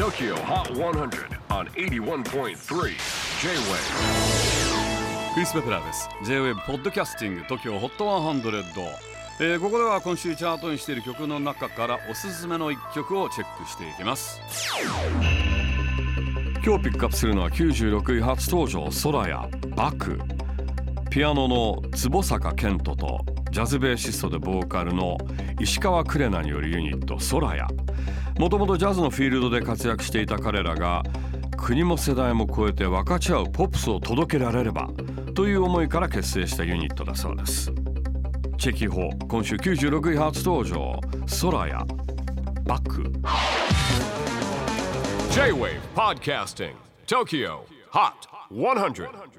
TOKYO HOT 100 on 81.3 J-WAVE クリス・ベプラーです。J-WAVE ポッドキャスティング TOKYO HOT 100、えーここでは今週チャートにしている曲の中からおすすめの一曲をチェックしていきます。今日ピックアップするのは96位初登場空やバクピアノの坪坂健人とジャズベーシストでボーカルの石川クレナによるユニット空やもともとジャズのフィールドで活躍していた彼らが国も世代も超えて分かち合うポップスを届けられればという思いから結成したユニットだそうです。チェキホ今週96位初登場空やバック。J-WAVE PODCASTING TOKYO HOT 100